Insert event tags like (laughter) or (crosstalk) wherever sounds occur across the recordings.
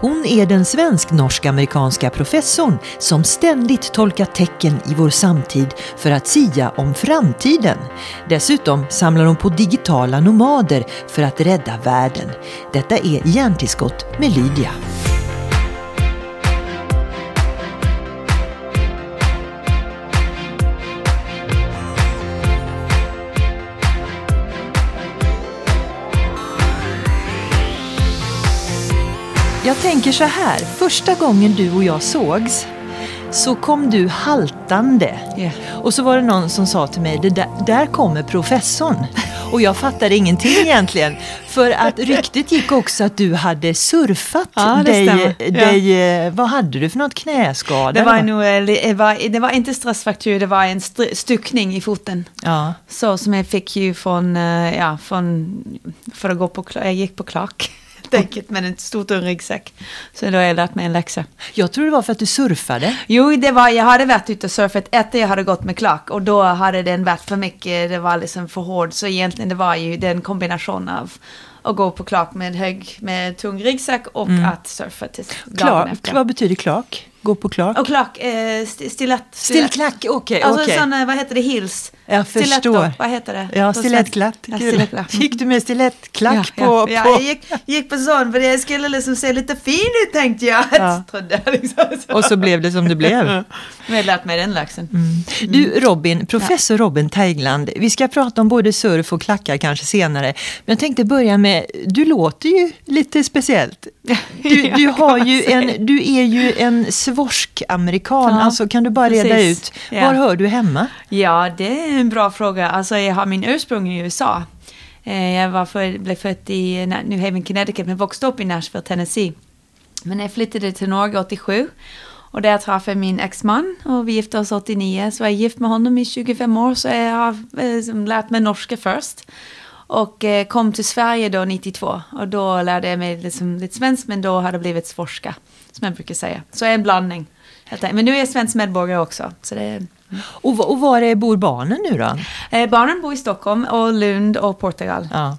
Hon är den svensk-norsk-amerikanska professorn som ständigt tolkar tecken i vår samtid för att sia om framtiden. Dessutom samlar hon på digitala nomader för att rädda världen. Detta är Hjärntillskott med Lydia. Jag tänker så här, första gången du och jag sågs så kom du haltande. Ja. Och så var det någon som sa till mig, det där, där kommer professorn. Och jag fattade ingenting (laughs) egentligen. För att ryktet gick också att du hade surfat Ja, dig, stämmer. Ja. dig eh, vad hade du för något knäskada? Det var, nog, eh, det, var, det var inte stressfraktur, det var en styckning i foten. Ja. Så som jag fick ju från, eh, ja, från, för att gå på, jag gick på Clark. Helt enkelt, med en stor tung ryggsäck. Så då har jag lärt mig en läxa. Jag tror det var för att du surfade. Jo, det var, jag hade varit ute och surfat efter jag hade gått med Clark och då hade den varit för mycket, det var liksom för hård. Så egentligen det var ju den kombination av att gå på Clark med, hög, med tung ryggsäck och att surfa till dagen Clark, efter. vad betyder Clark? Gå på Clark? Och Clark, eh, st- stilett. Stillklack, okej. Alltså okej. sån, eh, vad heter det, heels? Jag Stiletto, förstår. vad heter det? Ja, stilettklack. Ja, stilettklack. Gick du med stilettklack ja, på... ja, på... ja, jag gick, gick på sån för jag skulle liksom se lite fin ut tänkte jag. Ja. (laughs) Trodde liksom. Och så blev det som det blev. (laughs) Men jag lärt mig den läxan. Du Robin, professor Robin Teigland, vi ska prata om både surf och klackar kanske senare. Men jag tänkte börja med, du låter ju lite speciellt. (laughs) Du, du, har ju en, du är ju en svorsk-amerikan, Ja, alltså kan du bara reda precis. ut, Ja. var hör du hemma? Ja, det är en bra fråga. Alltså, jag har min ursprung i USA. Eh, Jag var för, blev född i New Haven, Connecticut, men växte upp i Nashville, Tennessee. Men jag flyttade till Norge 87. Och där träffade jag min exman och vi gifte oss 89. Så jag är gift med honom i 25 år, så jag har liksom lärt mig norska först. Och eh, kom till Sverige då 92. Och då lärde jag mig liksom lite svensk, men då hade det blivit svorska, som jag brukar säga. Så en blandning. Men nu är jag svensk medborgare också. Så det är, Och, och var är bor barnen nu då? Eh, barnen bor i Stockholm och Lund och Portugal. Ja.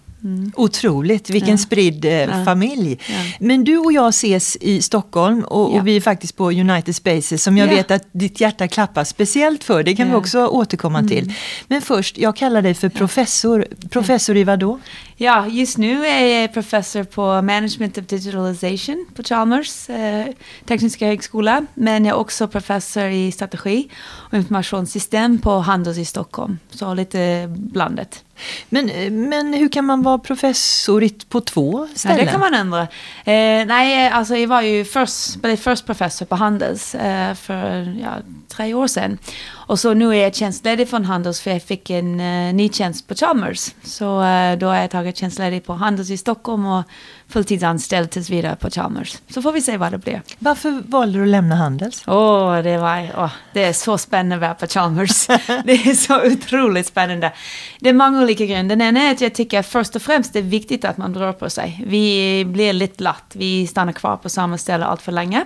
Otroligt, vilken spridd eh, Ja. familj. Ja. Men du och jag ses i Stockholm och, Ja. och vi är faktiskt på United Spaces som jag Ja. vet att ditt hjärta klappar speciellt för. Det kan vi Ja. också återkomma till. Men först, jag kallar dig för professor. Professor i vad då? Ja, just nu är jag professor på Management of Digitalization på Chalmers eh, tekniska högskola. Men jag är också professor i strategi och informationssystem på Handels i Stockholm. Så lite blandat. Men, eh, men hur kan man vara professor på två Ja, ställen? det kan man ändra. Eh, nej, alltså jag var ju först, blev först professor på Handels eh, för ja, tre år sedan. Och så nu är jag tjänstledig från Handels för jag fick en eh, ny tjänst på Chalmers. Så eh, då har jag tagit tjänstledig på Handels i Stockholm och fulltidsanställd tills vidare på Chalmers. Så får vi se vad det blir. Varför valde du att lämna Handels? Åh, det, var, åh, det är så spännande att vara på Chalmers. (laughs) det är så otroligt spännande. Det är många olika grunder. Den ena är att jag tycker först och främst det är viktigt att man rör på sig. Vi blir lite latt, vi stannar kvar på samma ställe allt för länge.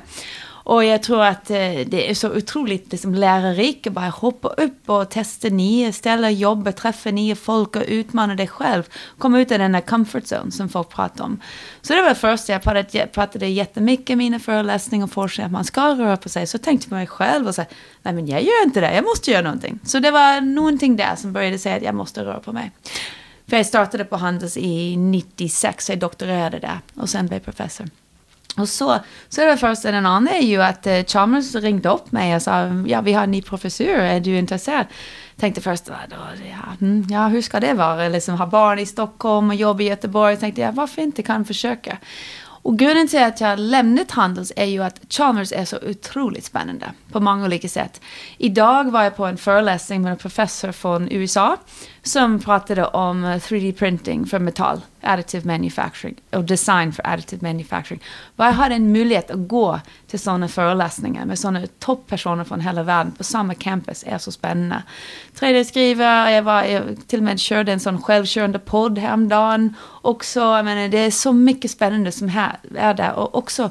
Och jag tror att eh, det är så otroligt liksom, lärorikt att bara hoppa upp och testa nya ställen, jobba, träffa nya folk och utmana dig själv. Komma ut ur den där comfort zone som folk pratar om. Så det var det första, jag pratade, jag pratade jättemycket i mina föreläsningar och forskning att man ska röra på sig. Så tänkte jag på mig själv och sa, nej men jag gör inte det, jag måste göra någonting. Så det var någonting där som började säga att jag måste röra på mig. För jag startade på Handels i 96, jag doktorerade där och sen blev jag professor. Och så, så är det första. Den andra är ju att eh, Chalmers ringde upp mig och sa, ja vi har en ny professor, är du intresserad? Tänkte först, ja, då, ja, ja hur ska det vara? Liksom ha barn i Stockholm och jobb i Göteborg. Tänkte jag, varför inte kan försöka? Och grunden till att jag lämnat Handels är ju att Chalmers är så otroligt spännande på många olika sätt. Idag var jag på en föreläsning med en professor från USA som pratade om eh, 3D-printing för metall, additive manufacturing och design för additive manufacturing. Och jag hade en möjlighet att gå till sådana föreläsningar med sådana topppersoner från hela världen på samma campus är så spännande. 3D-skrivare, jag, var, jag till och med körde en sån självkörande podd häromdagen. Också, jag menar, det är så mycket spännande som här, är där och också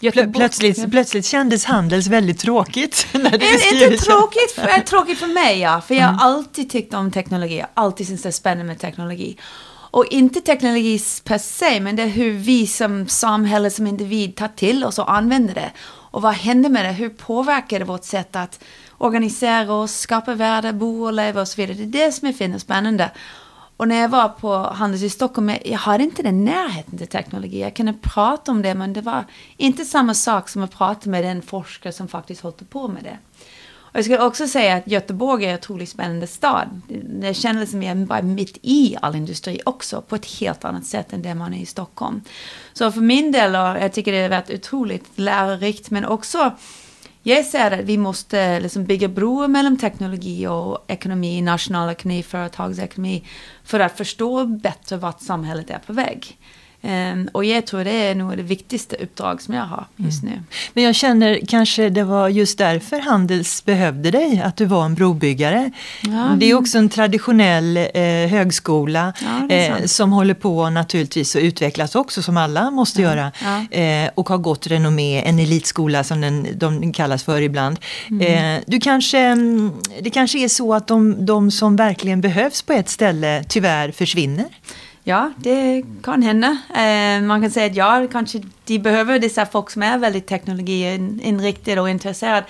Göteborg- plötsligt, plötsligt kändes Handels väldigt tråkigt. (laughs) När Det är inte tråkigt för, är tråkigt för mig, ja. För jag har alltid tyckt om teknologi. Jag har alltid synts det är spännande med teknologi. Och inte teknologi per se, men det är hur vi som samhälle, som individ tar till oss och använder det. Och vad händer med det? Hur påverkar det vårt sätt att organisera oss, skapa värde, bo och leva och så vidare? Det är det som jag finner spännande. Och när jag var på Handels i Stockholm, jag hade inte den närheten till teknologi. Jag kunde prata om det, men det var inte samma sak som att prata med den forskare som faktiskt håller på med det. Och jag skulle också säga att Göteborg är en otroligt spännande stad. Det kändes som liksom jag var mitt i all industri också, på ett helt annat sätt än det man är i Stockholm. Så för min del, jag tycker det har varit otroligt lärorikt, men också jag ser att vi måste liksom bygga broar mellan teknologi och ekonomi, nationalekonomi, företagsekonomi för att förstå bättre vart samhället är på väg. Um, och jag tror det är nog det viktigaste uppdrag som jag har just mm. nu. Men jag känner kanske det var just därför Handels behövde dig, att du var en brobyggare. Ja. Det är också en traditionell eh, högskola ja, eh, som håller på naturligtvis att utvecklas också, som alla måste ja. göra. Eh, och har gott renommé, en elitskola som den, de kallas för ibland. Mm. Eh, du kanske, mm, det kanske är så att de, de som verkligen behövs på ett ställe tyvärr försvinner? Ja, det kan hända. Eh, man kan säga att ja, kanske de behöver dessa folk som är väldigt teknologiinriktade och intresserade.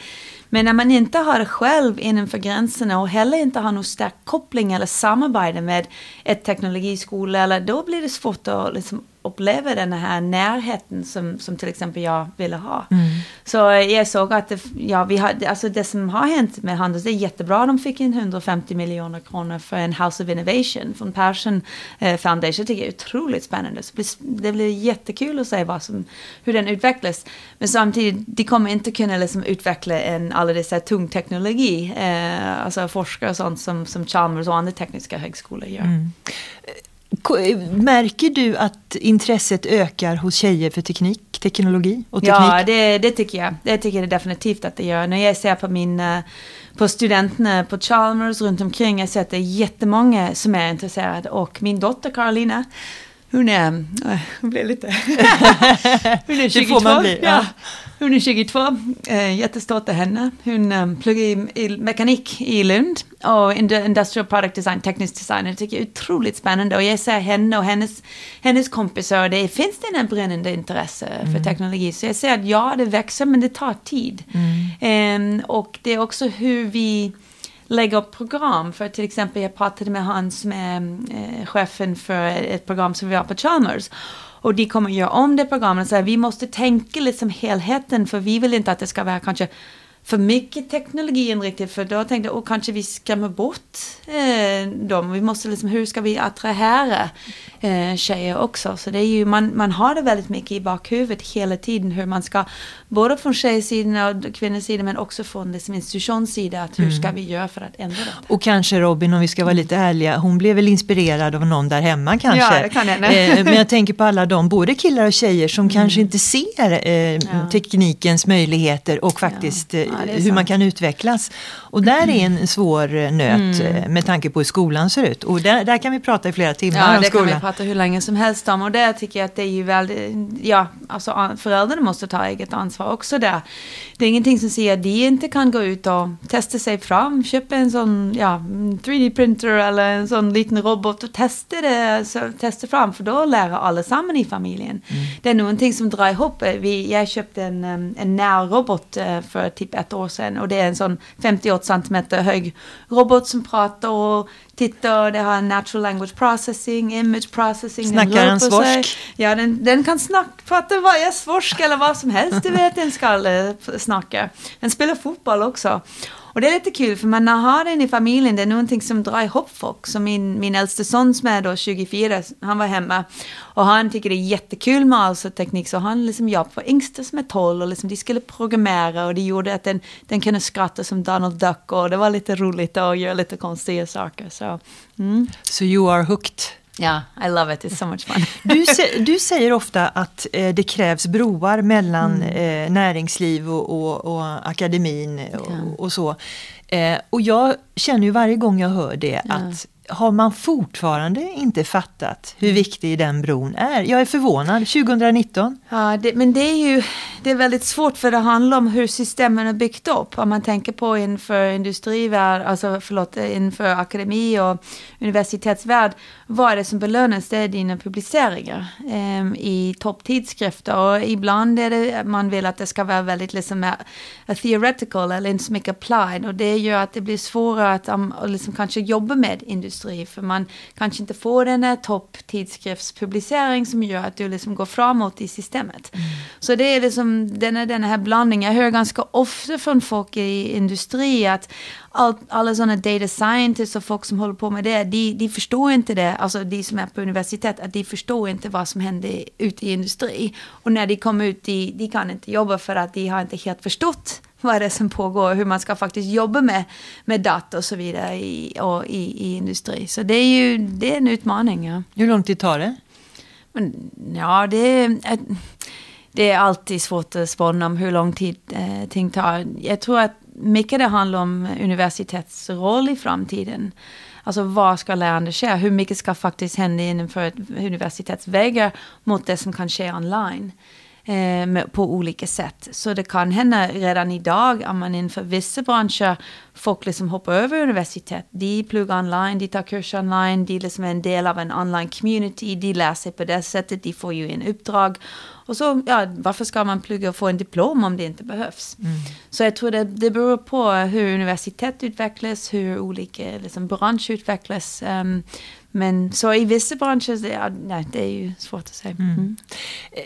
Men när man inte har det själv innanför gränserna och heller inte har någon stark koppling eller samarbete med ett teknologiskola, eller då blir det svårt att liksom uppleva den här närheten som, som till exempel jag ville ha. Mm. Så jag såg att det, ja, vi har, alltså det som har hänt med Handels, det är jättebra. De fick in 150 miljoner kronor för en House of Innovation från Persson eh, Foundation. Det tycker jag är otroligt spännande. Så det blir jättekul att se vad som, hur den utvecklas. Men samtidigt, de kommer inte kunna liksom utveckla en alla dessa tung teknologi, eh, alltså forskare och sånt som, som Chalmers och andra tekniska högskolor gör. Mm. Märker du att intresset ökar hos tjejer för teknik, teknologi och teknik? Ja, det, det tycker jag. Det tycker jag definitivt att det gör. När jag ser på min på studenterna på Chalmers runt omkring, jag ser att det är jättemånga som är intresserade. Och min dotter Karolina, hon är, hon blir lite, (laughs) hon är 22. Det får man bli, ja. Hon är 22, äh, jättestolt över henne. Hon ähm, pluggar i, mekanik i Lund och industrial product design, teknisk design. Det tycker jag är otroligt spännande och jag ser henne och hennes, hennes kompisar, det finns det en brännande intresse för mm. teknologi. Så jag ser att ja, det växer men det tar tid. Mm. Ähm, och det är också hur vi lägga upp program. För till exempel jag pratade med han som är eh, chefen för ett program som vi har på Chalmers. Och de kommer göra om det programmet. Så här, vi måste tänka liksom helheten för vi vill inte att det ska vara kanske för mycket teknologiinriktat för då tänkte jag, oh, kanske vi skrämmer bort eh, dem. Vi måste liksom, hur ska vi attrahera eh, tjejer också? Så det är ju, man, man har det väldigt mycket i bakhuvudet hela tiden hur man ska, både från tjejsidan och kvinnosidan men också från liksom institutionssidan, att hur mm. ska vi göra för att ändra det? Och kanske Robin, om vi ska vara lite ärliga, hon blev väl inspirerad av någon där hemma kanske? Ja, det kan eh, men jag tänker på alla de, både killar och tjejer som mm. kanske inte ser eh, ja. teknikens möjligheter och faktiskt ja. Eh, hur man kan utvecklas. Och där är en svår eh, nöt mm. Eh, med tanke på hur skolan ser ut. Och där, där kan vi prata i flera timmar ja, om det skolan. kan vi prata hur länge som helst om. Och där tycker jag att det är ju väldigt, ja, alltså föräldrarna måste ta eget ansvar också där. Det är ingenting som säger att de inte kan gå ut och testa sig fram, köpa en sån ja, 3D-printer eller en sån liten robot och testa det, så, testa fram, för då lär alla samman i familjen. Mm. Det är någonting som drar ihop. Vi, jag köpte en, en närrobot eh, för typ ett år sedan och det är en sån 58 centimeter hög robot som pratar och tittar. Det har natural language processing, image processing. Snackar den svorsk? Ja, den, den kan snacka, prata vad jag svorsk eller vad som helst. Du vet den ska eh, snacka. Den spelar fotboll också. Och det är lite kul för man har den i familjen, det är någonting som drar ihop folk. Så min, min äldste son som är då 24, han var hemma och han tycker det är jättekul med alltså teknik så han liksom jobbade för yngsta som är 12 och liksom de skulle programmera och det gjorde att den, den kunde skratta som Donald Duck och det var lite roligt och göra lite konstiga saker. Så, mm. so you are hooked? Ja, yeah, I love it. It's so much fun. (laughs) du, du säger ofta att eh, det krävs broar mellan mm. eh, näringsliv och, och, och akademin och, ja. och så. Eh, och jag känner ju varje gång jag hör det ja. att har man fortfarande inte fattat hur viktig den bron är. Jag är förvånad, 2019. Ja, det, men det är ju det är väldigt svårt för det handlar om hur systemen är byggt upp. Om man tänker på inför industrivärld, alltså förlåt, inför akademi och universitetsvärld. Vad är det som belönas? Det är dina publiceringar eh, i topptidskrifter. Och ibland är det man vill att det ska vara väldigt liksom a, a theoretical eller inte så mycket applied. Och det gör att det blir svårare att um, liksom kanske jobba med industri. För man kanske inte får den där topptidskriftspublicering som gör att du liksom går framåt i systemet. Mm. Så det är liksom den, den här blandningen. Jag hör ganska ofta från folk i industri att all, alla sådana data scientists och folk som håller på med det, de, de förstår inte det, alltså de som är på universitet, att de förstår inte vad som händer ute i industri. Och när de kommer ut, de, de kan inte jobba för att de har inte helt förstått vad det är som pågår, hur man ska faktiskt jobba med, med data och så vidare i, och i, i industri. Så det är ju det är en utmaning. Ja. Hur lång tid tar det? Men, ja, det är, det är alltid svårt att spåna om hur lång tid eh, ting tar. Jag tror att mycket det handlar om universitets roll i framtiden. Alltså vad ska lärande ske? Hur mycket ska faktiskt hända innanför ett universitets väggar mot det som kan ske online? Eh, på olika sätt. Så det kan hända redan idag att man inför vissa branscher, folk liksom hoppar över universitet. De pluggar online, de tar kurser online, de liksom är en del av en online community, de lär sig på det sättet, de får ju en uppdrag. Och så, ja, varför ska man plugga och få en diplom om det inte behövs? Mm. Så jag tror det, det beror på hur universitet utvecklas, hur olika liksom, branscher utvecklas. Um, men så i vissa branscher, ja, nej, det är ju svårt att säga. Mm. Mm.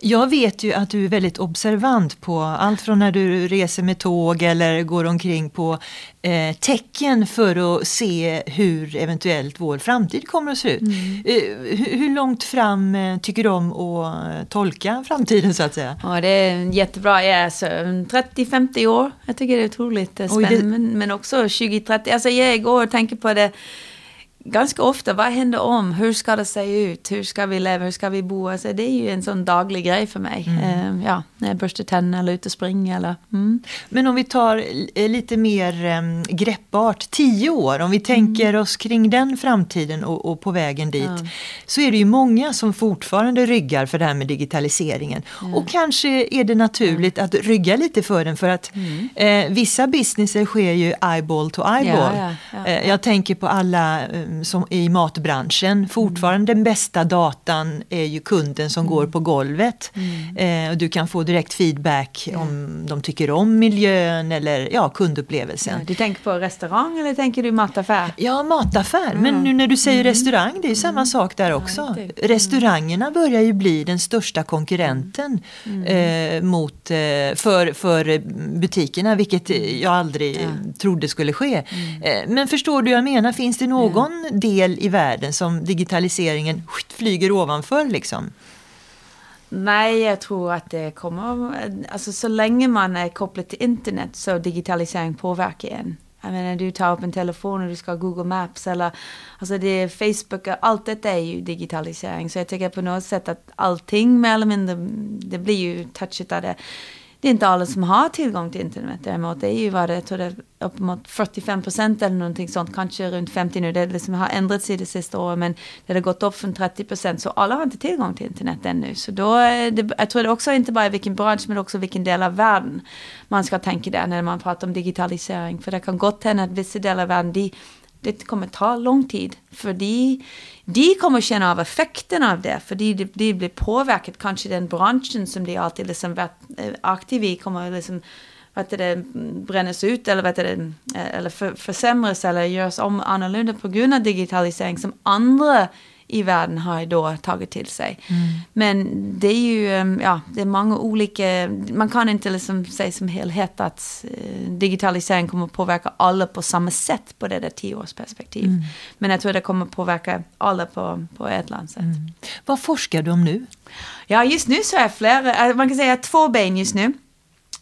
Jag vet ju att du är väldigt observant på allt från när du reser med tåg eller går omkring på eh, tecken för att se hur eventuellt vår framtid kommer att se ut. Mm. Eh, hur, hur, långt fram eh, tycker du om att tolka framtiden så att säga? Ja, det är jättebra. Jag är 30-50 år. Jag tycker det är otroligt spännande. Det... Men, men också 20-30. Alltså jag går och tänker på det ganska ofta, vad händer om? Hur ska det se ut? Hur ska vi leva? Hur ska vi bo? Alltså, det är ju en sån daglig grej för mig. Mm. Uh, ja, när jag borstar tänderna eller ute och springer. Eller, mm. Men om vi tar lite mer um, greppbart, tio år, om vi tänker mm. oss kring den framtiden och, och på vägen dit. Ja. Så är det ju många som fortfarande ryggar för det här med digitaliseringen. Ja. Och kanske är det naturligt ja. att rygga lite för den för att mm. eh, vissa businesser sker ju eyeball to eyeball. Eh, jag tänker på alla eh, som i matbranschen. Fortfarande den bästa datan är ju kunden som mm. går på golvet. Mm. Eh, du kan få direkt feedback ja. om de tycker om miljön eller ja, kundupplevelsen. Ja, du tänker på restaurang eller tänker du mataffär? Ja, mataffär. Men nu när du säger mm. restaurang, det är samma mm. sak där också. Ja, Restaurangerna börjar ju bli den största konkurrenten mm. eh, mot, eh, för, för butikerna, vilket jag aldrig trodde skulle ske. Mm. Eh, men förstår du jag menar? Finns det någon del i världen som digitaliseringen flyger ovanför liksom? Nej, jag tror att det kommer... Alltså så länge man är kopplad till internet så digitalisering påverkar en. Jag menar, du tar upp en telefon och du ska ha Google Maps eller alltså det är Facebook, allt detta är ju digitalisering. Så jag tycker på något sätt att allting mer eller mindre, det blir ju touchat av det det är inte alla som har tillgång till internet däremot. Det är ju vad det, jag tror det är uppemot 45 procent eller någonting sånt, kanske runt 50 nu. Det liksom har ändrats i det sista året men det har gått upp från 30 procent. Så alla har inte tillgång till internet ännu. Så då, eh, det, jag tror det också inte bara vilken bransch men också vilken del av världen man ska tänka där när man pratar om digitalisering. För det kan gott hända att vissa delar av världen, de, det kommer ta lång tid. För de, de kommer känna av effekten av det. För de, de blir påverkade. Kanske den branschen som de alltid liksom varit eh, aktiva i kommer liksom vet det, brännas ut eller, vet det, eh, eller för, försämras eller görs om annorlunda på grund av digitalisering som andra i världen har då tagit till sig. Mm. Men det är ju, um, ja, det är många olika, man kan inte liksom säga som helhet att uh, digitalisering kommer påverka alla på samma sätt på det där tioårsperspektiv. Mm. Men jag tror det kommer påverka alla på, på ett land sätt. Mm. Vad forskar du om nu? Ja, just nu så är flera, uh, man kan säga två ben just nu.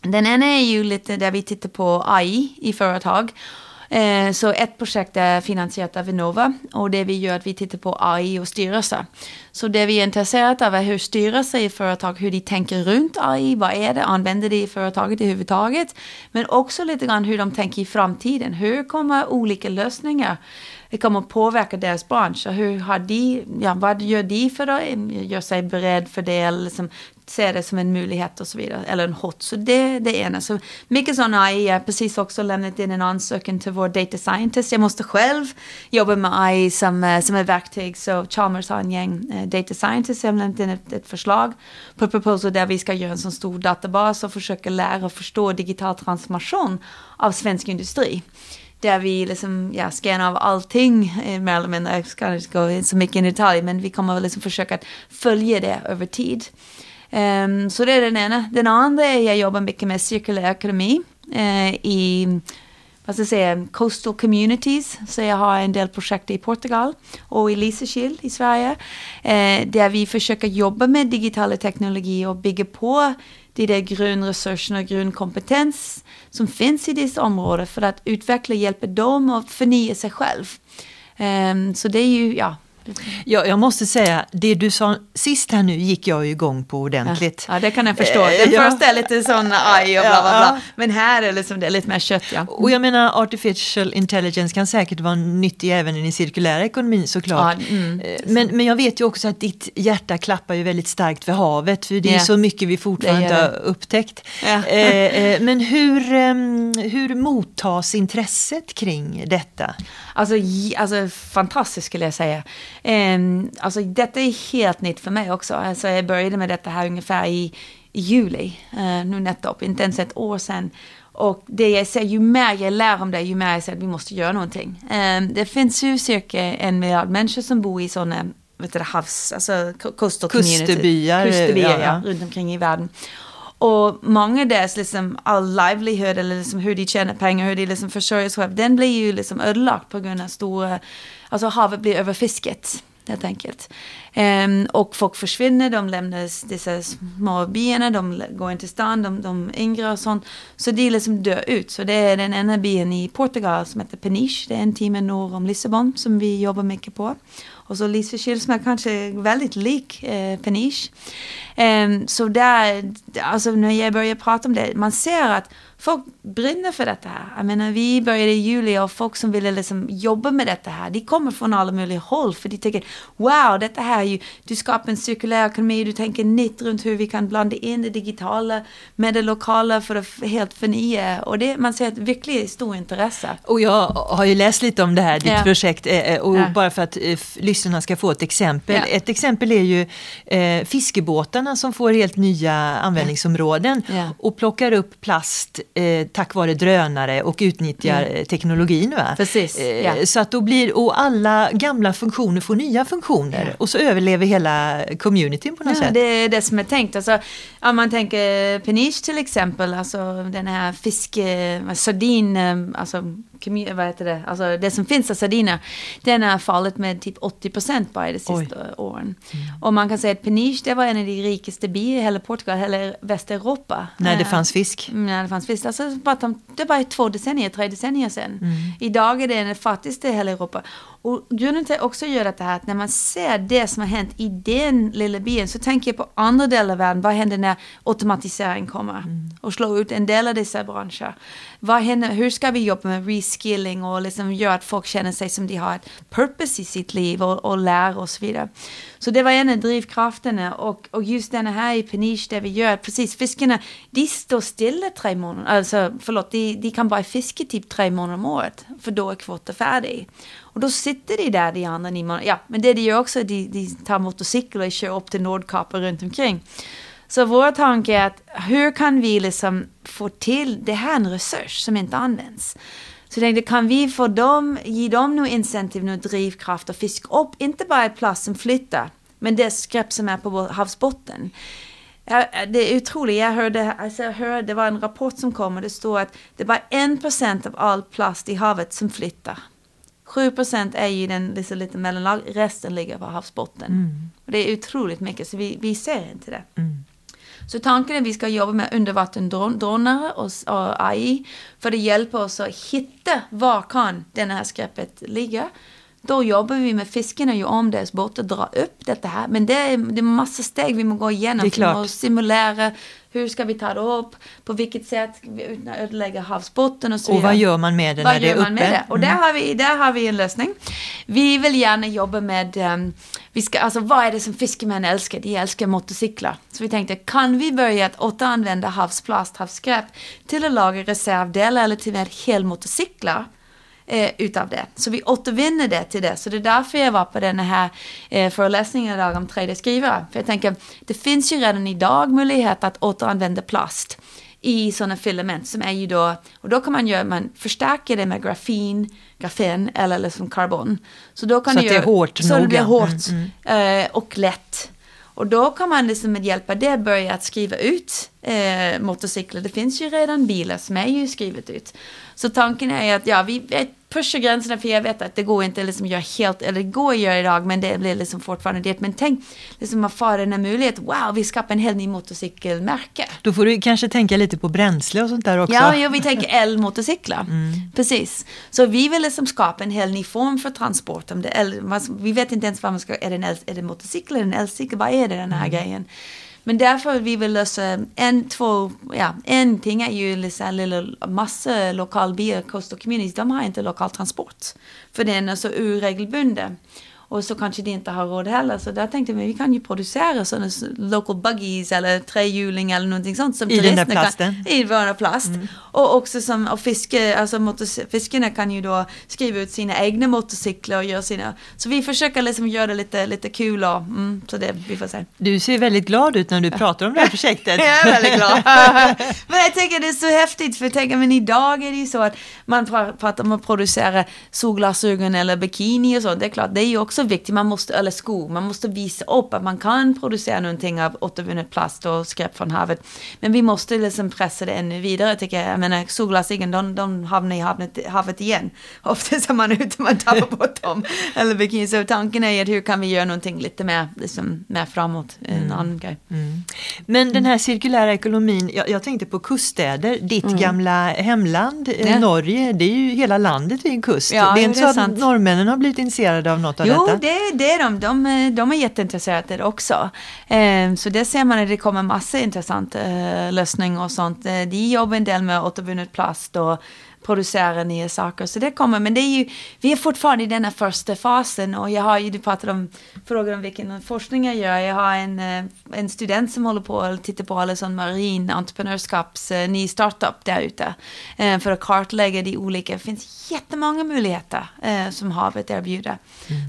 Den ena är ju lite där vi tittar på AI i företag. Eh, så ett projekt är finansierat av Vinnova och det vi gör är att vi tittar på AI och styrelser. Så det vi är intresserade av är hur styrelse i företag, hur de tänker runt AI, vad är det, använder de i företaget överhuvudtaget? Men också lite grann hur de tänker i framtiden. Hur kommer olika lösningar det kommer att påverka deras bransch. Och hur har de, ja, vad gör de för att eh, göra sig beredd för det? Eller liksom, ser det som en möjlighet och så vidare. Eller en hot. Så det är det ena. Så mycket sån AI. Jag har precis också lämnat in en ansökan till vår data scientist. Jag måste själv jobba med AI som, eh, som ett verktyg. Så Chalmers har en gäng eh, data scientist har lämnat in ett, ett förslag på ett proposal där vi ska göra en sån stor databas och försöka lära och förstå digital transformation av svensk industri där vi liksom, ja, scannar av allting eh, mer eller mindre. Jag ska inte gå så mycket i detalj, men vi kommer liksom försöka följa det över tid. Um, så det är den ena. Den andra är att jag jobbar mycket med cirkulär ekonomi uh, i vad ska jag säga, coastal communities. Så jag har en del projekt i Portugal och i Lysekil i Sverige. Eh, där vi försöker jobba med digitala teknologi och bygga på de där grundresurserna och grundkompetens som finns i dessa områden för att utveckla och hjälpa dem att förnya sig själv. Um, så det är ju, ja, Ja, jag måste säga, det du sa sist här nu gick jag ju igång på ordentligt. Ja, det kan jag förstå. Den eh, ja. första är lite sån aj och bla bla bla. Men här är liksom, det är lite mer kött ja. Och jag menar artificial intelligence kan säkert vara nyttig även i den cirkulära ekonomin såklart. Ja, mm, eh, men, men jag vet ju också att ditt hjärta klappar ju väldigt starkt för havet. För det är så mycket vi fortfarande inte har upptäckt. Ja. Eh, men hur, ehm, hur mottas intresset kring detta? Alltså, alltså fantastiskt skulle jag säga. Um, alltså detta är helt nytt för mig också. Alltså, jag började med detta här ungefär i, i juli, uh, nu nettopp, inte ens ett år sedan. Och det jag ser, ju mer jag lär om det, ju mer jag ser att vi måste göra någonting. Um, det finns ju cirka en miljard människor som bor i sådana vet du, havs, alltså Kusterbyar, Kusterbyar ja, ja. runt omkring i världen. Och många deras liksom all livelihood eller liksom hur de tjänar pengar, hur de liksom försörjer sig den blir ju liksom ödelagd på grund av stora, alltså havet blir överfisket, helt enkelt. Um, och folk försvinner, de lämnar dessa små byarna, de går inte till stan, de, de yngre och sånt. Så de liksom dör ut. Så det är den enda byn i Portugal som heter Peniche, det är en timme norr om Lissabon som vi jobbar mycket på. Och så Lysekil som är kanske väldigt lik eh, Peniche. Um, så där, alltså när jag börjar prata om det, man ser att folk brinner för detta här. Jag menar, vi började i juli och folk som ville liksom jobba med detta här, de kommer från alla möjliga håll för de tänker wow, detta här är ju, du skapar en cirkulär ekonomi, du tänker nytt runt hur vi kan blanda in det digitala med det lokala för att helt förnya och det, man ser ett verkligt stort intresse. Och jag har ju läst lite om det här, ditt ja. projekt, eh, eh, och ja. bara för att eh, lyssnarna ska få ett exempel. Ja. Ett exempel är ju eh, fiskebåtarna som får helt nya användningsområden och plockar upp plast eh, tack vare drönare och utnyttjar mm. teknologin. Va? Precis, eh, ja. Så att då blir, och alla gamla funktioner får nya funktioner och så överlever hela communityn på något ja, sätt. Det är det som är tänkt. Alltså, om man tänker Peniche till exempel, alltså den här fiske, sardin, eh, vad heter det, alltså det som finns av sardiner, den har fallit med typ 80 procent bara de sista Oj. åren. Mm. Och man kan säga att Peniche, det var en av de rikaste byarna i hela Portugal, hela Västeuropa. När det eh, fanns fisk? När det fanns fisk. Alltså, det var två decennier, tre decennier sedan. Mm. Idag är det den fattigaste i hela Europa. Och grunden till att också göra det här, att när man ser det som har hänt i den lilla byn, så tänker jag på andra delar av världen. Vad händer när automatisering kommer mm. och slår ut en del av dessa branscher? Vad händer, hur ska vi jobba med reskilling och liksom gör att folk känner sig som de har ett purpose i sitt liv och, och lär och så vidare. Så det var en av drivkrafterna och, och just den här i Peniche där vi gör, precis fiskarna, de står stilla tre månader, alltså förlåt, de, de kan bara fiska typ tre månader om året, för då är kvoten färdig. Och då sitter de där de andra nio månaderna. Ja, men det de gör också, de, de tar motorcykel och kör upp till Nordkap och runt omkring. Så vår tanke är att hur kan vi liksom få till, det här en resurs som inte används. Så jag tänkte, kan vi få dem, ge dem nu incentiv, nu drivkraft och fiska upp, inte bara plast som flyttar, men det skräp som är på havsbotten. Det är otroligt. Jag hörde, alltså jag hörde, det var en rapport som kom och det står att det är bara en procent av all plast i havet som flyttar. 7 procent är ju den liksom lite mellanlag, resten ligger på havsbotten. Mm. Och det är otroligt mycket, så vi, vi ser inte det. Mm. Så tanken är att vi ska jobba med undervattendrönare och, och AI för att hjälpa oss att hitta var kan det här skräpet ligga. Då jobbar vi med fisken och gör om deras båt och drar upp detta här. Men det är, det är massa steg vi måste gå igenom. Det är klart. Vi måste simulera hur ska vi ta det upp, på vilket sätt utan att ödelägga havsbotten och så Och vad gör man med det vad när det är gör man uppe? Mm. med det? Och där, har vi, där har vi en lösning. Vi vill gärna jobba med, um, vi ska, alltså vad är det som fiskemän älskar? De älskar motorcyklar. Så vi tänkte, kan vi börja att återanvända havsplast, havsskräp till att laga reservdelar eller till och med helmotorcyklar? Eh, utav det. Så vi återvinner det till det. Så det är därför jag var på den här eh, föreläsningen idag om 3D-skrivare. För jag tänker, det finns ju redan idag möjlighet att återanvända plast i sådana filament som är ju då, och då kan man göra, man förstärker det med grafin, grafen eller liksom karbon. Så då kan Så du att det är hårt Så det blir nog, ja. hårt eh, och lätt. Och då kan man liksom med hjälp av det börja att skriva ut eh, motorcyklar. Det finns ju redan bilar som är ju skrivet ut. Så tanken är att ja, vi pushar gränserna för jag vet att det går inte liksom göra helt, eller det går att göra idag men det blir liksom fortfarande det. Men tänk liksom att få den här möjligheten, wow vi skapar en helt ny motorcykelmärke. Då får du kanske tänka lite på bränsle och sånt där också. Ja, ja, vi tänker elmotorcyklar. Precis. Så vi vill liksom skapa en helt ny form för transport. Om det el, man, vi vet inte ens vad man ska, är det en, el, är det en motorcykel eller en elcykel? Vad är det den här grejen? Men därför vi vill lösa en, två, ja, en ting är ju liksom lilla massa lokalbilar, coastal communities, de har inte lokal transport. För den är så oregelbunden. Och så kanske de inte har råd heller. Så där tänkte vi, vi kan ju producera sådana local buggies eller trehjuling eller någonting sånt. Som I den där plasten? Kan, I våra plast. Och också som, och fiske, alltså motors, fiskarna kan ju då skriva ut sina egna motorcyklar och göra sina. Så vi försöker liksom göra det lite, lite kul och, mm, så det, vi får se. Du ser väldigt glad ut när du pratar om det här projektet. (laughs) Jag är väldigt glad. (laughs) men jag tänker det är så häftigt för tänker men idag är det ju så att man pra- pratar om att producera solglasögon eller bikini och så. Det är klart, det är ju också viktigt. Man måste, eller skor, man måste visa upp att man kan producera någonting av återvunnet plast och skräp från havet. Men vi måste liksom pressa det ännu vidare tycker jag. Jag menar solglasögon, de, de hamnar i havet, havet igen. (laughs) Ofta så är man ute, man tappar (laughs) bort dem. Eller bikini. Så tanken är att hur kan vi göra någonting lite mer, liksom, mer framåt, en annan grej. Men den här cirkulära ekonomin, jag, jag tänkte på kuststäder. Ditt Mm. gamla hemland, eh, Ja. Norge, det är ju hela landet vid en kust. Ja, det är inte så att norrmännen har blivit intresserade av något av Jo, det, det är de. De, är- de är jätteintresserade också. Eh, så det ser man att det kommer massa intressant eh, lösningar och sånt. Eh, de jobbar en del med återvunnet plast och producera nya saker. Så det kommer, men det är ju, vi är fortfarande i den här första fasen och jag har ju, du pratade om, frågan om vilken forskning jag gör. Jag har en, eh, en student som håller på att titta på alla sån marin entreprenörskaps eh, ny startup där ute. Eh, för att kartlägga de olika, det finns jättemånga möjligheter som havet erbjuder.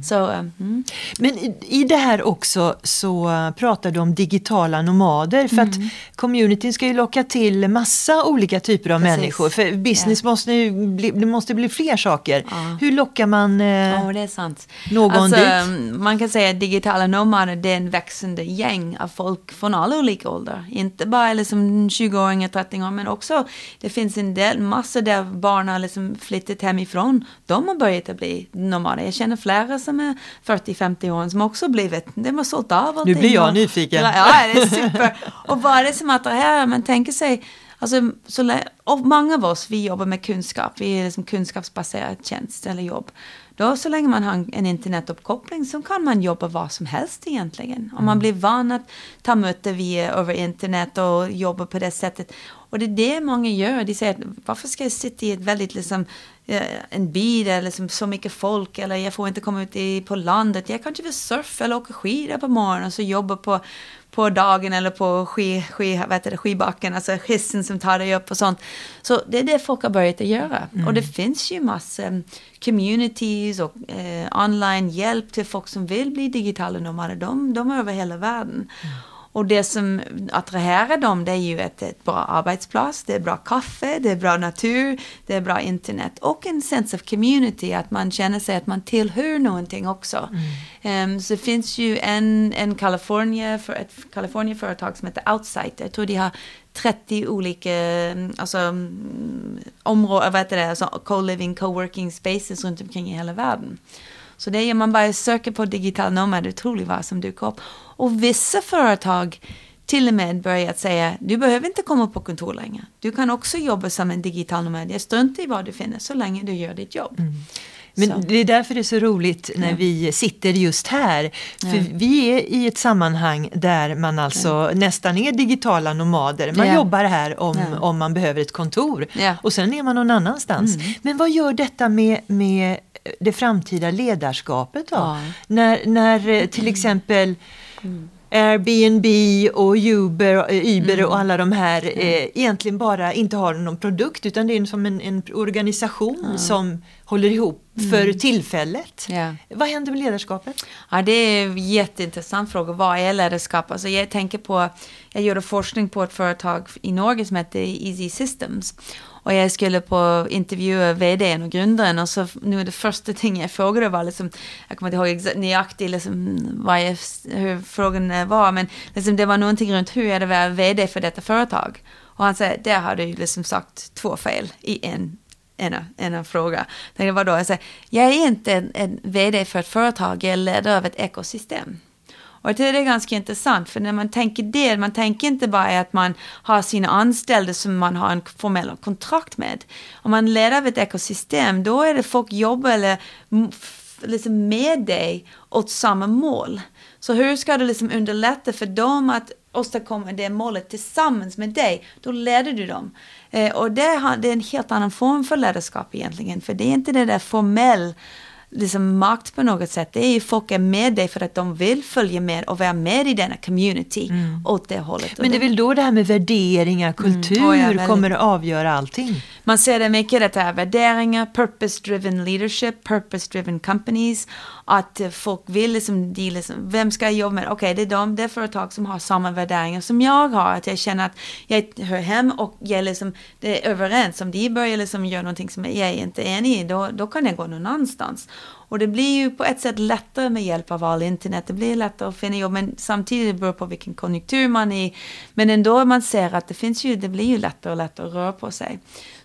Så, eh, mm. Men i, i det här också så pratar du om digitala nomader för Mm. att communityn ska ju locka till massa olika typer av Precis. människor. För business måste ju bli, det måste bli fler saker. Ja. Hur lockar man eh, Ja, det är sant. någon alltså, dit? Man kan säga att digitala nomader det är en växande gäng av folk från alla olika åldrar. Inte bara liksom 20-åringar, 30-åringar, men också det finns en del, massor där barn har liksom flyttat hemifrån. De har börjat att bli nomader. Jag känner flera som är 40-50 år som också blivit, de har sålt av allting. blir jag och- nyfiken. Ja, det är super. Och vad är det som attraherar? Man tänker sig, alltså, så, många av oss, vi jobbar med kunskap, vi är liksom kunskapsbaserad tjänst eller jobb. Då så länge man har en- internetuppkoppling så kan man jobba vad som helst egentligen. Om man blir van att ta möte via över internet och jobba på det sättet. Och det är det många gör. De säger varför ska jag sitta i ett väldigt liksom eh, en bil eller liksom så mycket folk eller jag får inte komma ut i, på landet. Jag kanske vill surfa eller åka skidor på morgonen och så jobba på, på dagen eller på ski, ski, vad heter det, skidbacken, alltså hissen som tar dig upp och sånt. Så det är det folk har börjat att göra. Och det finns ju massor communities och eh, online hjälp till folk som vill bli digitala nomader. De, de är över hela världen. Och det som attraherar dem det är ju ett, ett bra arbetsplats, det är bra kaffe, det är bra natur, det är bra internet och en sense of community, att man känner sig att man tillhör någonting också. Ehm, så det finns ju en, en California, för, ett California-företag som heter Outside, jag tror de har 30 olika mm, alltså, mm, områden, vad heter det, alltså co-living, co-working spaces runt omkring i hela världen. Så det är man bara söker på digital nomad, det är otroligt vad som dyker upp. Och vissa företag till och med börjat säga, du behöver inte komma på kontor längre. Du kan också jobba som en digital nomad. Jag struntar i var du finns så länge du gör ditt jobb. Mm. Men Så. det är därför det är så roligt när Ja. vi sitter just här. För Ja. vi är i ett sammanhang där man alltså nästan är digitala nomader. Man Ja. jobbar här om, Ja. om man behöver ett kontor. Ja. Och sen är man någon annanstans. Mm. Men vad gör detta med, med det framtida ledarskapet då? Ja. Mm. När, när eh, till exempel Airbnb och Uber, eh, Uber Mm. och alla de här eh, egentligen bara inte har någon produkt utan det är som en, en organisation som håller ihop för tillfället. Mm. Ja. Vad händer med ledarskapet? Ja, det är en jätteintressant fråga. Vad är ledarskap? Alltså jag tänker på, jag gjorde forskning på ett företag i Norge som heter Easy Systems. Och jag skulle på intervjua vdn och grundaren och så nu det första ting jag frågade var liksom, jag kommer inte ihåg exakt nöjaktigt liksom vad jag, hur frågan var, men liksom det var någonting runt hur är det att vara vd för detta företag? Och han säger, där har du ju liksom sagt två fel i en en, en fråga. Jag tänkte, vadå? jag säger, jag är inte en, en vd för ett företag, jag är ledare av ett ekosystem. Och jag tycker det är ganska intressant, för när man tänker det, man tänker inte bara att man har sina anställda som man har en formell kontrakt med. Om man leder av ett ekosystem, då är det folk jobbar eller liksom med dig åt samma mål. Så hur ska du liksom underlätta för dem att åstadkomma det målet tillsammans med dig? Då leder du dem. Eh, och det, har, det är en helt annan form för ledarskap egentligen, för det är inte det där formella liksom makt på något sätt. Det är ju folk är med dig för att de vill följa med och vara med i denna community åt det hållet. Men det är väl då det här med värderingar, kultur Oj, ja, väldigt. kommer att avgöra allting. Man ser det mycket, detta är värderingar, purpose-driven leadership, purpose-driven companies. Att folk vill liksom, de liksom, vem ska jag jobba med? Okej, det är de, det är företag som har samma värderingar som jag har. Att jag känner att jag hör hem och jag är liksom, det är överens. Om de börjar liksom göra någonting som jag inte är enig i, då, då kan jag gå någon annanstans. Och det blir ju på ett sätt lättare med hjälp av all internet. Det blir lättare att finna jobb, men samtidigt beror det på vilken konjunktur man är i. Men ändå man ser att det finns ju, det blir ju lättare och lättare att röra på sig.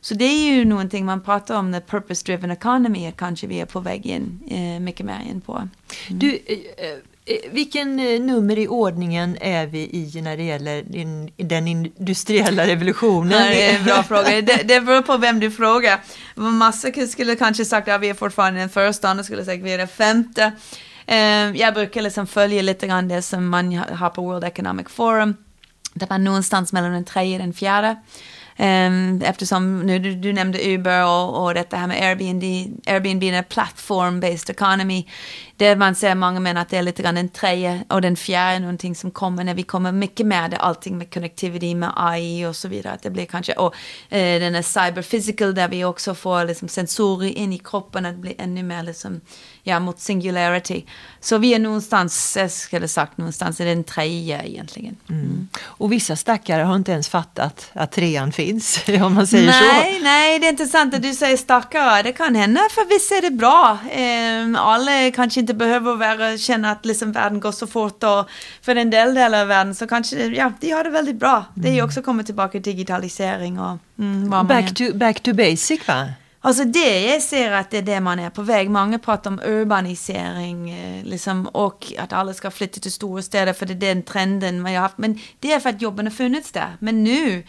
Så det är ju någonting man pratar om, the purpose-driven economy, kanske vi är på väg in eh, mycket mer in på. Du, eh, eh, vilken eh, nummer i ordningen är vi i när det gäller in, den industriella (laughs) revolutionen? Det är en bra fråga. Det, det beror på vem du frågar. Massa skulle kanske sagt att vi är fortfarande den första, andra skulle säga att vi är den femte. Jag brukar liksom följa lite grann det som man har på World Economic Forum. Det var någonstans mellan den tredje och den fjärde. Ehm, eftersom nu du, du nämnde Uber och, och detta här med Airbnb, Airbnb är en platform-based economy. Där man ser många menar att det är lite grann den tredje och den fjärde någonting som kommer när vi kommer mycket med det, allting med connectivity, med AI och så vidare. Att det blir kanske, och eh, den är cyber-physical där vi också får liksom sensorer in i kroppen, att det blir ännu mer liksom, ja, mot singularity. Så vi är någonstans, jag skulle sagt någonstans i den tredje egentligen. Mm. Och vissa stackare har inte ens fattat att trean finns, (laughs) om man säger nej, så. Nej, det är inte sant att du säger stackare. Det kan hända för vissa är det bra. Ehm, alla kanske inte behöver vara, känna att liksom världen går så fort och för en del delar av världen så kanske, ja, de har det väldigt bra. Det är ju också kommit tillbaka till digitalisering och mm. Back to, back to basic va? Alltså det, jag ser att det är det man är på väg. Många pratar om urbanisering eh, liksom, och att alla ska flytta till storstäder för det är den trenden man har haft. Men det är för att jobben har funnits där. Men nu,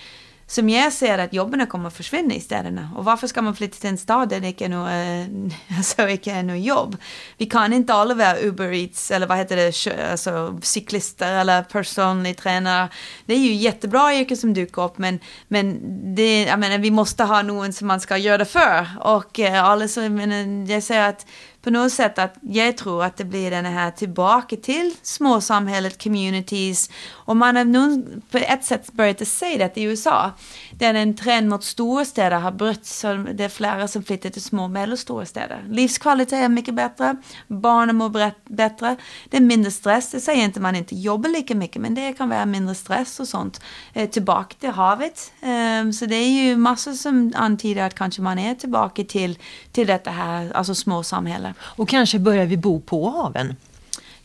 som jag ser att jobben kommer att försvinna i städerna. Och varför ska man flytta till en stad där det inte är något, eh, (laughs) alltså, inte är något jobb? Vi kan inte alla vara Uber Eats eller vad heter det, alltså, cyklister eller personlig tränare. Det är ju jättebra yrken som dyker upp men, men det, jag menar, vi måste ha någon som man ska göra det för. Och eh, alla så, jag, menar, jag säger att på något sätt att jag tror att det blir den här tillbaka till småsamhället, communities. Och man har på ett sätt börjat säga se det i USA. Där en trend mot storstäder har. Så det är flera som flyttar till små och medelstora städer. Livskvalitet är mycket bättre. Barnen mår bättre. Det är mindre stress. Det säger inte man inte jobbar lika mycket. Men det kan vara mindre stress och sånt. Eh, tillbaka till havet. Eh, så det är ju massor som antyder att kanske man är tillbaka till, till detta här, alltså små samhällen. Och kanske börjar vi bo på haven.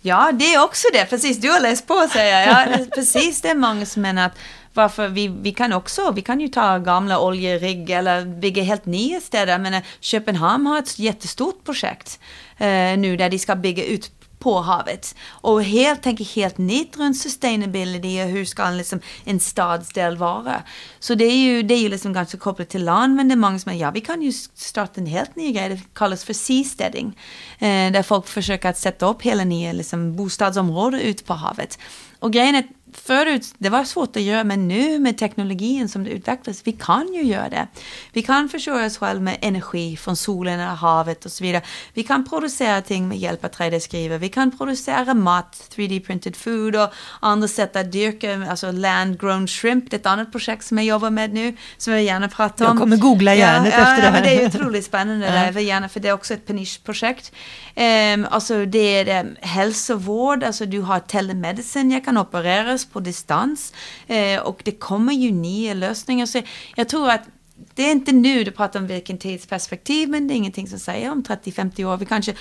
Ja, det är också det. Precis, du har läst på säger jag. Ja, (laughs) precis, det är många som menar att varför vi, vi kan också, vi kan ju ta gamla oljerigg eller bygga helt nya städer. Men Köpenhamn har ett jättestort projekt eh, nu där de ska bygga ut på havet. Och helt, tänker helt nytt runt sustainability och hur ska liksom en stadsdel vara. Så det är ju, det är ju liksom ganska kopplat till land, men det är många som säger ja vi kan ju starta en helt ny grej, det kallas för seasteading. Eh, där folk försöker att sätta upp hela nya liksom, bostadsområden ute på havet. Och grejen är förut, det var svårt att göra, men nu med teknologin som det utvecklas, vi kan ju göra det. Vi kan försörja oss själva med energi från solen, eller havet och så vidare. Vi kan producera ting med hjälp av 3D-skrivare. Vi kan producera mat, 3D-printed food och andra sätt att dyrka, alltså land-grown shrimp, det är ett annat projekt som jag jobbar med nu, som jag gärna pratar om. Jag kommer googla hjärnet ja, efter det här. Ja, det är otroligt spännande, ja. där, för, gärna, för det är också ett peniche-projekt. Um, alltså det är um, hälsovård, alltså du har telemedicine, jag kan operera opereras på distans. Eh, och det kommer ju nya lösningar. Så jag tror att det är inte nu du pratar om vilken tidsperspektiv, men det är ingenting som säger om 30-50 år. Vi kanske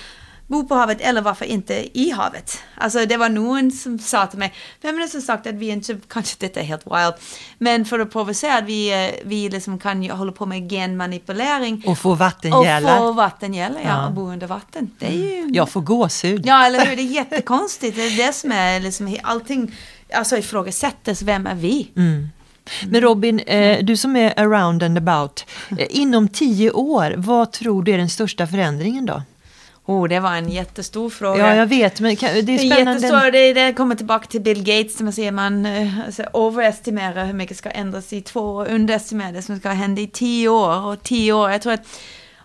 bor på havet eller varför inte i havet? Alltså det var någon som sa till mig, vem är det som sagt att vi inte, (laughs) kanske detta är helt wild, men för att provocera att vi, eh, vi liksom kan hålla på med genmanipulering. Och få vattengälla. Och få vattengälla, ja, ja. och bo under vatten. Det är ju... Jag får gåshud. Ja, eller hur, det är jättekonstigt. Det är det som är liksom allting alltså ifrågasättes, vem är vi? Mm. Men Robin, eh, du som är around and about, eh, inom tio år, vad tror du är den största förändringen då? Oh, det var en jättestor fråga. Ja, jag vet, men det är spännande. Jättestor, det, det kommer tillbaka till Bill Gates, där man ser man eh, alltså, overestimerar hur mycket ska ändras i två år, underestimerar det som ska hända i tio år. Och tio år, jag tror att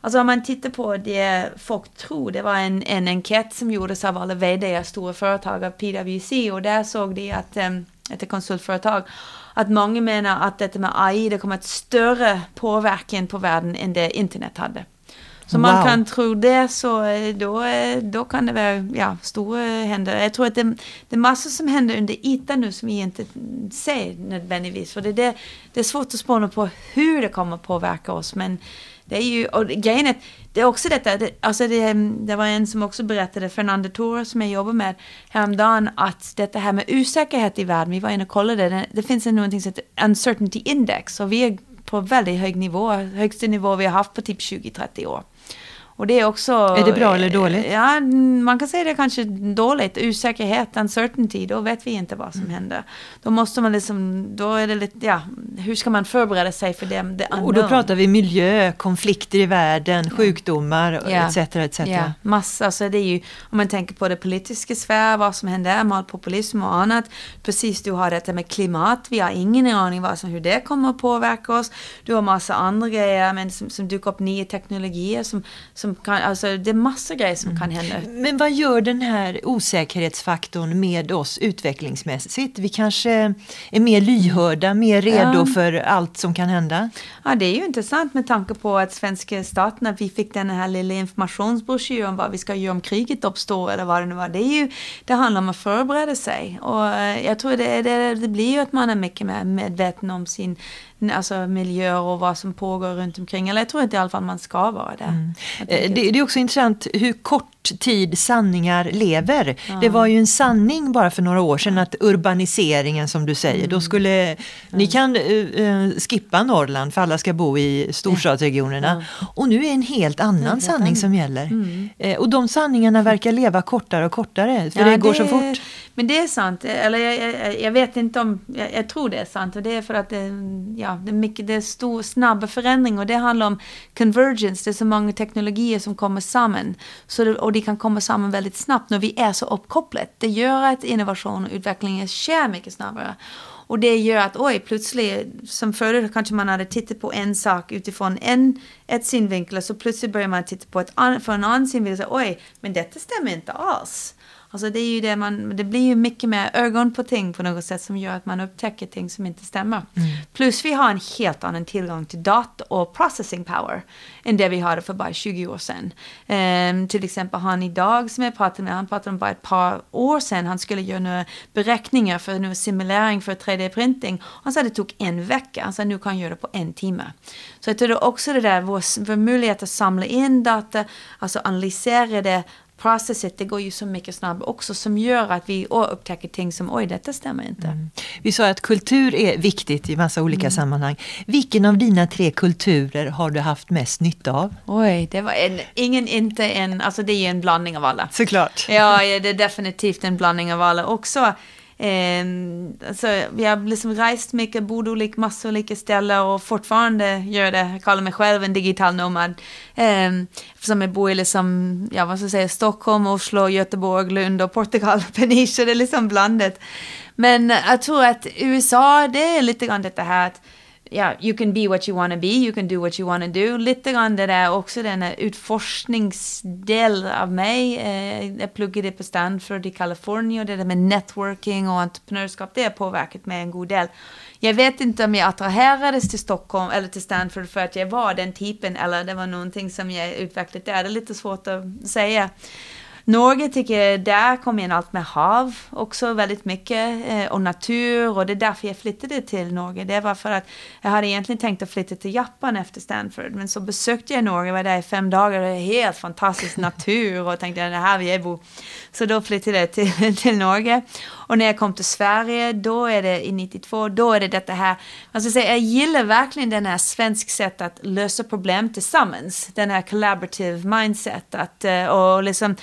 Alltså om man tittar på det folk tror, det var en, en enkät som gjordes av alla vd stora företag av PwC och där såg de att, um, ett konsultföretag, att många menar att detta med AI, det kommer att större påverkan på världen än det internet hade. Så wow. man kan tro det så eh, då, eh, då kan det vara ja, stora händer. Jag tror att det, det är massor som händer under ytan nu som vi inte ser nödvändigtvis. För det, det, det är svårt att spåna på hur det kommer att påverka oss. Men det är ju, och grejen är, det är också detta, det, alltså det, mm, det var en som också berättade, Fernando Torres som jag jobbar med häromdagen, att detta här med osäkerhet i världen, vi var inne och kollade, det, det finns någonting som heter uncertainty index och vi är på väldigt hög nivå, högsta nivå vi har haft på typ 20-30 år. Och det är också... Är det bra eller dåligt? Ja, man kan säga det kanske dåligt. Osäkerhet, uncertainty, då vet vi inte vad som mm. händer. Då måste man liksom, då är det lite, ja, hur ska man förbereda sig för det, det Och då pratar vi miljö, konflikter i världen, ja. sjukdomar ja. etc. etc. Ja, massa. Så det är ju, om man tänker på det politiska sfär, vad som händer med populism och annat. Precis, du har detta med klimat, vi har ingen aning vad som, hur det kommer att påverka oss. Du har massa andra grejer, men som, som dyker upp nya teknologier som, som som kan, alltså det är massa grejer som mm. kan hända. Men vad gör den här osäkerhetsfaktorn med oss utvecklingsmässigt? Vi kanske är mer lyhörda, mer redo ja. för allt som kan hända? Ja, det är ju intressant med tanke på att svenska staten, att vi fick den här lilla informationsbroschyren om vad vi ska göra om kriget uppstår eller vad det nu var. Det, är ju, det handlar om att förbereda sig och eh, jag tror det, det, det blir ju att man är mycket mer medveten om sin alltså miljöer och vad som pågår runt omkring. Eller jag tror att i alla fall man ska vara det. Mm. Eh, det, det, är också intressant hur kort tid sanningar lever. Ja. Det var ju en sanning bara för några år sedan att urbaniseringen som du säger, mm. då skulle mm. ni kan uh, skippa Norrland för alla ska bo i storstadsregionerna. Ja. Och nu är en helt annan sanning som gäller. Mm. Uh, och de sanningarna verkar leva kortare och kortare för ja, det går det, så fort. Men det är sant, eller jag, jag, jag vet inte om, jag, jag, tror det är sant och det är för att det, ja, det är mycket, det är stor, snabb förändring och det handlar om convergence, det är så många teknologier som kommer samman. Så det, och de kan komma samman väldigt snabbt när vi är så uppkopplade. Det gör att innovation och utveckling sker mycket snabbare. Och det gör att oj, plötsligt, som förut kanske man hade tittat på en sak utifrån en, ett synvinkel, så plötsligt börjar man titta på ett från en annan synvinkel och säger oj, men detta stämmer inte alls. Alltså det är ju det man, det blir ju mycket mer ögon på ting på något sätt som gör att man upptäcker ting som inte stämmer. Mm. Plus vi har en helt annan tillgång till data och processing power än det vi hade för bara 20 år sedan. Um, till exempel han idag som jag pratade med, han pratade om bara ett par år sedan, han skulle göra några beräkningar för några simulering för 3D-printing. Han sa att det tog en vecka, han sa nu kan jag göra det på en timme. Så jag tror också det där, vår, vår möjlighet att samla in data, alltså analysera det, processet, det går ju så mycket snabbare också som gör att vi upptäcker ting som oj, detta stämmer inte. Mm. Vi sa att kultur är viktigt i massa olika mm. sammanhang. Vilken av dina tre kulturer har du haft mest nytta av? Oj, det var en, ingen, inte en, alltså det är en blandning av alla. Såklart. Ja, det är definitivt en blandning av alla också. Eh, alltså, vi har liksom rest mycket, bott olika, massor olika ställen och fortfarande gör det. Jag kallar mig själv en digital nomad. Eh, eftersom jag bor i liksom, ja, vad ska jag säga, Stockholm, Oslo, Göteborg, Lund och Portugal, Peniche, det är liksom blandat. Men jag tror att USA, det är lite grann det här att ja, you can be what you wanna be, you can do what you wanna do. Lite grann det där också den utforskningsdel av mig. Eh, jag pluggade på Stanford i Kalifornien och det där med networking och entreprenörskap, det har påverkat mig en god del. Jag vet inte om jag attraherades till Stockholm eller till Stanford för att jag var den typen eller det var någonting som jag utvecklade där. Det är lite svårt att säga. Norge tycker jag, där kom in allt med hav också väldigt mycket eh, och natur och det är därför jag flyttade till Norge. Det var för att jag hade egentligen tänkt att flytta till Japan efter Stanford men så besökte jag Norge, var där i fem dagar och det är helt fantastisk natur och tänkte att det här vill jag bo. Så då flyttade jag till, (laughs) till Norge och när jag kom till Sverige, då är det i 92, då är det detta här, alltså säga, jag gillar verkligen den här svensk sätt att lösa problem tillsammans, den här collaborative mindset att, eh, och liksom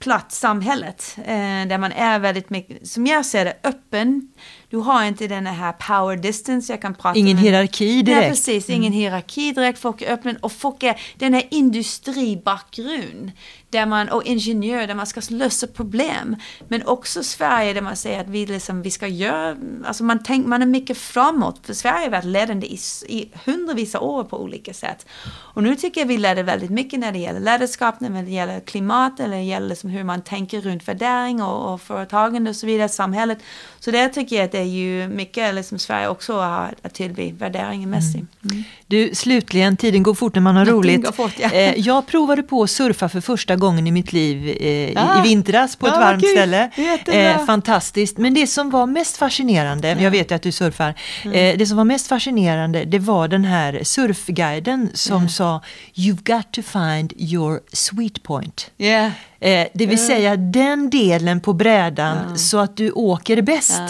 platt samhället. Eh, där man är väldigt mycket, som jag ser det, öppen. Du har inte den här power distance, jag kan prata Ingen med. hierarki direkt. Nej, precis, ingen mm. hierarki direkt. Folk är öppna och folk är den här industribakgrund där man, och ingenjör där man ska lösa problem. Men också Sverige där man säger att vi, liksom, vi ska göra, alltså man, tänk, man är mycket framåt. För Sverige har varit ledande i, i hundravisa år på olika sätt. Och nu tycker jag vi leder väldigt mycket när det gäller ledarskap, när det gäller klimat, det gäller liksom hur man tänker runt värdering och, och företagande och så vidare, samhället. Så där tycker jag att det är ju mycket liksom Sverige också har att tillbe värderingemässigt. Mm. Mm. Du, slutligen, tiden går fort när man har roligt. Fort, ja. Eh, jag provade på att surfa för första gången i mitt liv eh, ah, i, vintras på ett ah, varmt ställe. Eh, fantastiskt. Men det som var mest fascinerande, ja. jag vet ju att du surfar, mm. eh, det som var mest fascinerande det var den här surfguiden som sa You've got to find your sweet point. Yeah. Eh, det vill säga den delen på brädan ja. så att du åker bäst.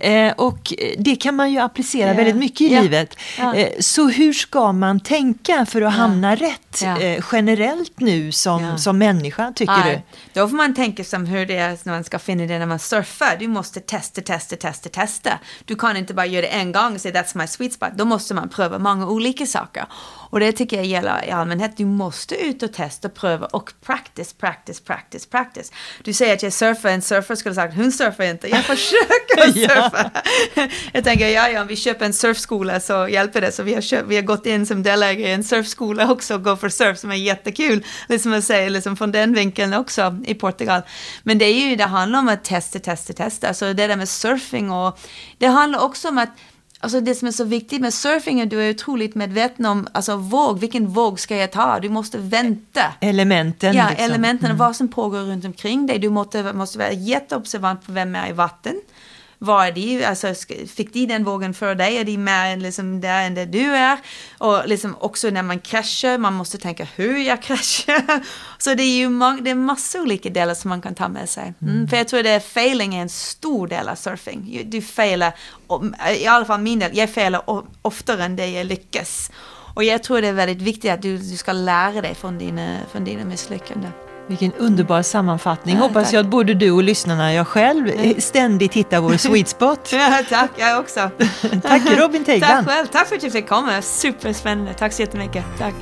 Ja, eh, och det kan man ju applicera väldigt mycket i livet. Eh, så hur ska man tänka för att hamna rätt eh, generellt nu som, som människa tycker du? Då får man tänka som hur det är när man ska finna det när man surfar. Du måste testa, testa, testa, testa. Du kan inte bara göra det en gång och säga that's my sweet spot. Då måste man pröva många olika saker. Och det tycker jag gäller i allmänhet. Du måste ut och testa, pröva och practice, practice, practice, practice. Du säger att jag surfar, en surfare skulle sagt hon surfar inte. Jag försöker (laughs) surfa. (laughs) jag tänker, ja, ja, om vi köper en surfskola så hjälper det. Så vi har, köpt, vi har gått in som delägare i en surfskola också, Go for Surf, som är jättekul. Liksom att säga, liksom från den vinkeln också i Portugal. Men det är ju, det handlar om att testa, testa, testa. Alltså det där med surfing och det handlar också om att Alltså det som är så viktigt med surfing är att du är otroligt medveten om alltså våg, vilken våg ska jag ta? Du måste vänta. Elementen. Ja, liksom. elementen och mm. vad som pågår runt omkring dig. Du måste, måste vara jätteobservant på vem är i vatten var är de, alltså fick de den vågen för dig? Är de mer liksom där än där du är? Och liksom också när man kraschar, man måste tänka hur jag kraschar. (laughs) Så det är ju det är massor olika delar som man kan ta med sig. Mm. Mm. För jag tror att failing är en stor del av surfing. Du failar, i alla fall min del, jag failar oftare än det jag lyckas. Och jag tror det är väldigt viktigt att du, du ska lära dig från dina, från dina misslyckanden. Vilken underbar sammanfattning. Ja, Hoppas tack. jag att både du och lyssnarna, jag själv, ständigt hittar vår (laughs) sweet spot. ja, tack, jag också. tack Robin (laughs) Teigland. Tack själv, tack för att jag fick komma. Superspännande. Tack så jättemycket. Tack.